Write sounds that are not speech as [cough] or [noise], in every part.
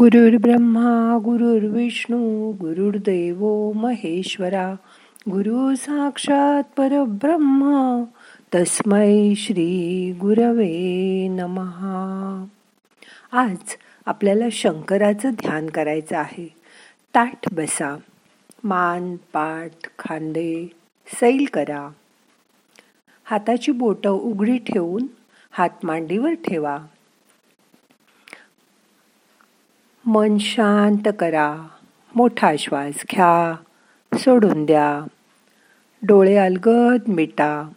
गुरुर्ब्रह्मा गुरुर्विष्णू गुरुर्देव महेश्वरा गुरु साक्षात परब्रह्म तस्मै श्री गुरवे नमहा आज आपल्याला शंकराचं ध्यान करायचं आहे. ताठ बसा मान पाठ खांदे सैल करा. हाताची बोटं उघडी ठेवून हात मांडीवर ठेवा. मन शांत करा. मोठा श्वास घ्या. सोडून द्या. डोळे अलगद मिटा.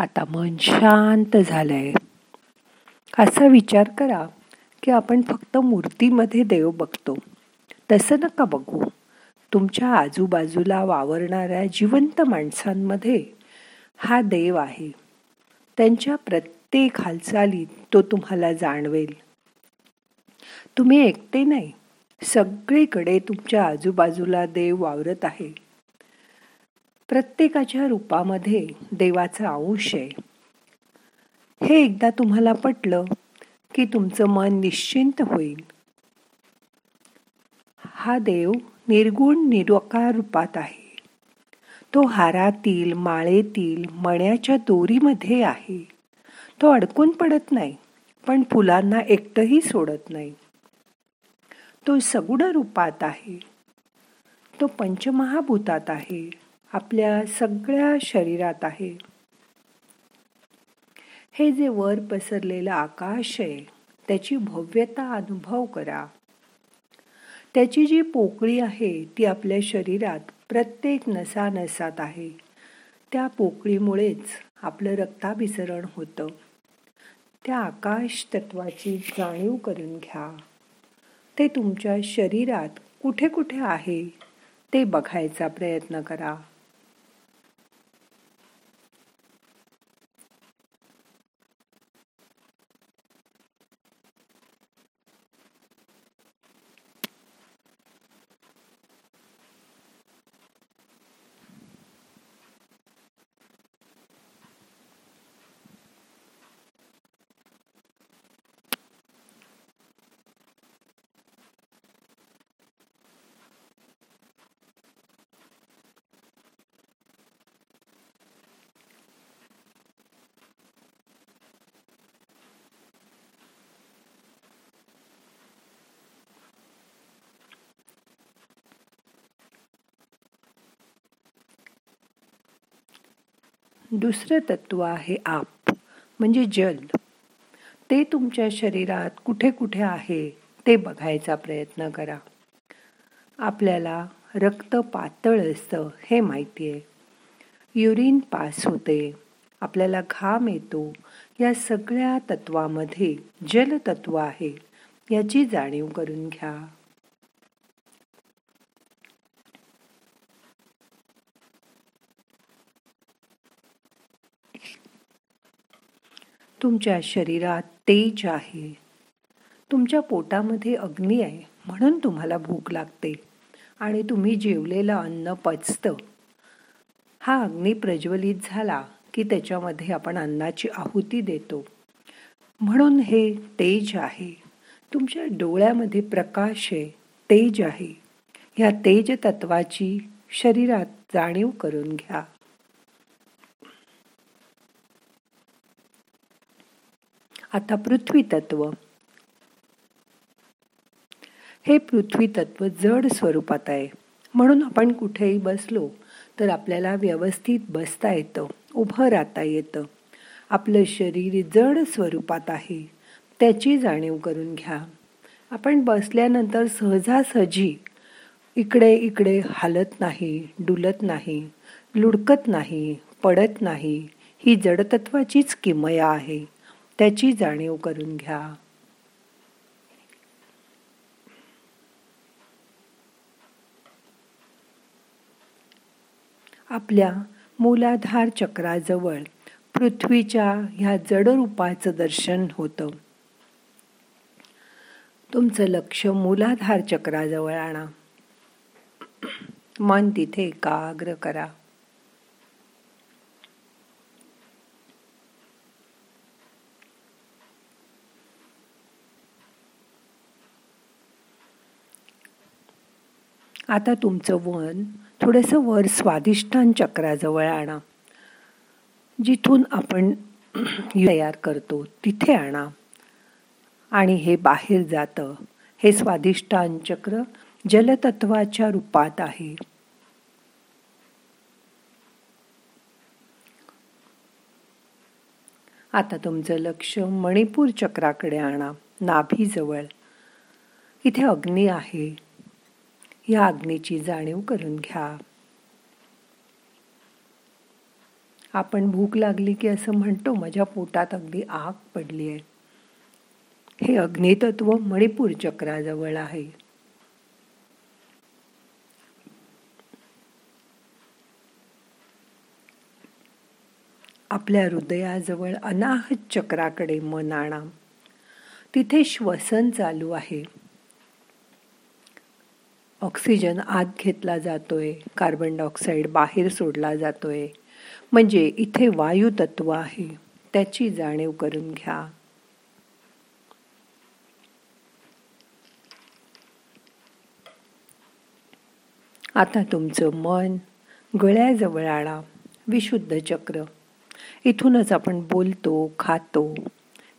आता मन शांत झालंय. असा विचार करा की आपण फक्त मूर्तीमध्ये देव बघतो. तसं नका बघू. तुमच्या आजूबाजूला वावरणाऱ्या जिवंत माणसांमध्ये हा देव आहे. त्यांच्या प्रत्येक हालचालीत तो तुम्हाला जाणवेल. तुम्ही एकटे नाही. सगळीकडे तुमच्या आजूबाजूला देव वावरत आहे. प्रत्येकाच्या रूपामध्ये देवाचा अंश आहे. हे एकदा तुम्हाला पटलं की तुमचं मन निश्चिंत होईल. हा देव निर्गुण निरोकार रूपात आहे. तो हारातील माळेतील मण्याच्या दोरीमध्ये आहे. तो अडकून पडत नाही पण फुलांना एकटंही सोडत नाही. तो सगुण रूपात आहे. तो पंचमहाभूतात आहे. आपल्या सगळ्या शरीरात आहे. हे जे वर पसरलेलं आकाश आहे त्याची भव्यता अनुभव करा. त्याची जी पोकळी आहे ती आपल्या शरीरात प्रत्येक नसा नसात आहे. त्या पोकळीमुळेच आपलं रक्ताभिसरण होतं. त्या आकाश तत्वाची जाणीव करून घ्या. ते तुमच्या शरीरात कुठे कुठे आहे ते बघायचा प्रयत्न करा. दुसरं तत्व आहे आप म्हणजे जल. ते तुमच्या शरीरात कुठे कुठे आहे ते बघायचा प्रयत्न करा. आपल्याला रक्त पातळ असतं हे माहिती आहे. युरिन पास होते आपल्याला घाम येतो या सगळ्या तत्वामध्ये जलतत्व आहे याची जाणीव करून घ्या. तुमच्या शरीरात तेज आहे. तुमच्या पोटामध्ये अग्नी आहे म्हणून तुम्हाला भूक लागते आणि तुम्ही जेवलेलं अन्न पचतं. हा अग्नी प्रज्वलित झाला की त्याच्यामध्ये आपण अन्नाची आहुती देतो. म्हणून हे तेज आहे. तुमच्या डोळ्यामध्ये प्रकाश आहे तेज आहे. ह्या तेज तत्वाची शरीरात जाणीव करून घ्या. आता पृथ्वी तत्व हे पृथ्वी तत्व जड स्वरूपात आहे. म्हणून आपण कुठेही बसलो तर आपल्याला व्यवस्थित बसता येतं उभं राहता येतं. आपलं शरीर जड स्वरूपात आहे. त्याची जाणीव करून घ्या. आपण बसल्यानंतर सहजासहजी इकडे इकडे हालत नाही डुलत नाही लुडकत नाही पडत नाही. ही जडतत्वाचीच किमया आहे. त्याची जाणीव करून घ्या. आपल्या मूलाधार चक्राजवळ पृथ्वीच्या ह्या जडरूपाचं दर्शन होतं. तुमचं लक्ष मूलाधार चक्राजवळ आणा. मन तिथे एकाग्र करा. आता तुमचं वन थोडंसं वर स्वादिष्टान चक्राजवळ आणा. जिथून आपण [clears throat] तयार करतो तिथे आणा. आणि हे बाहेर जातं. हे स्वादिष्टान चक्र जलतत्वाच्या रूपात आहे. आता तुमचं लक्ष मणिपूर चक्राकडे आणा नाभीजवळ. इथे अग्नी आहे. या आज्ञेची जाणीव करून घ्या. आपण भूक लागली की असं म्हणतो माझ्या पोटात अगदी आग पडली आहे. हे अग्नितत्व मणिपूर चक्राजवळ आहे. आपल्या हृदयाजवळ अनाहत चक्राकडे मन आणा. तिथे श्वसन चालू आहे. ऑक्सिजन आत घेतला जातोय कार्बन डायऑक्साईड बाहेर सोडला जातोय. म्हणजे इथे वायुतत्व आहे त्याची जाणीव करून घ्या. आता तुमचं मन गळ्याजवळ आणा विशुद्ध चक्र. इथूनच आपण बोलतो खातो.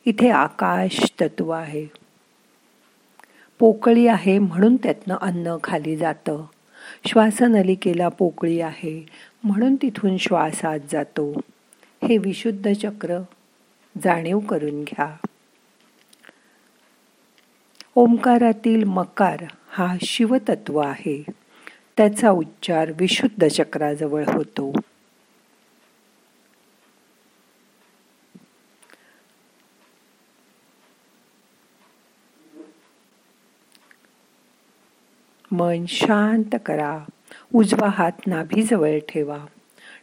इथे आकाश तत्व आहे. पोकळी आहे म्हणून त्यातनं अन्न खाली जातं. श्वासनलिकेला पोकळी आहे म्हणून तिथून श्वास आत जातो. हे विशुद्ध चक्र जाणीव करून घ्या. ओंकारातील मकार हा शिवतत्व आहे. त्याचा उच्चार विशुद्ध चक्राजवळ होतो. मन शांत करा. उजवा हात नाभीजवळ ठेवा.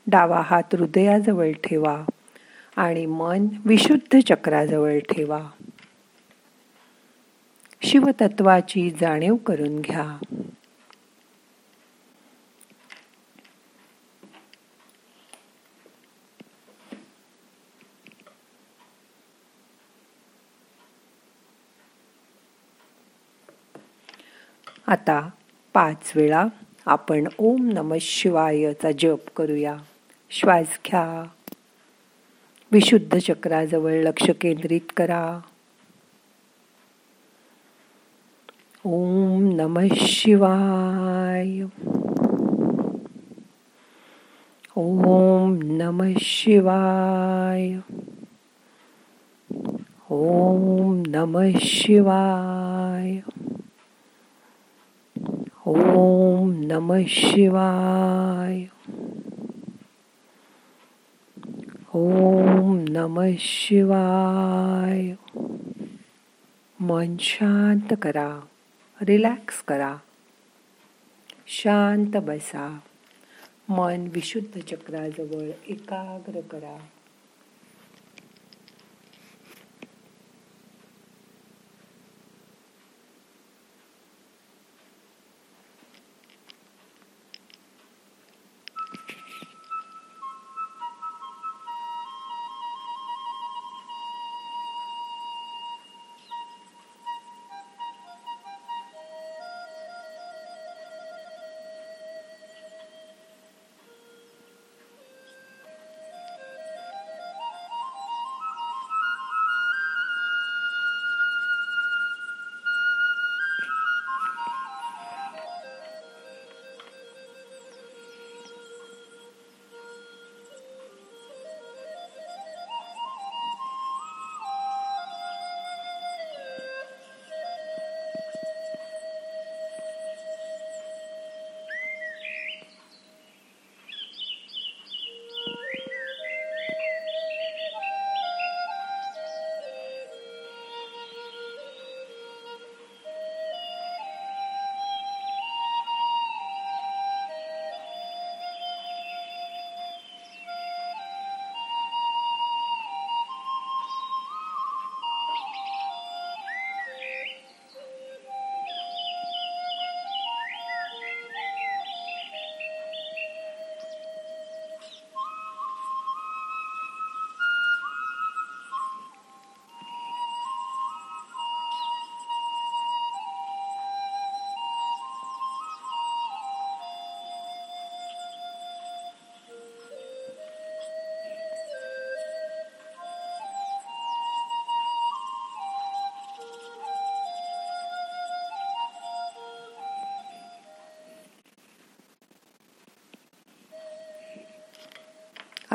डावा हात हृदयाजवळ ठेवा. आणि मन विशुद्ध चक्राजवळ ठेवा. शिवतत्वाची जाणीव करून घ्या. आता पाच वेळा आपण ओम नम शिवायचा जप करूया. श्वास घ्या. विशुद्ध चक्राजवळ लक्ष केंद्रित करा. ओम नम शिवाय. ओम नम शिवाय. ओम नम शिवाय. ओम नम शिवाय। ओम नम शिवाय। मन शांत करा रिलॅक्स करा शांत बसा मन विशुद्ध चक्राजवळ एकाग्र करा.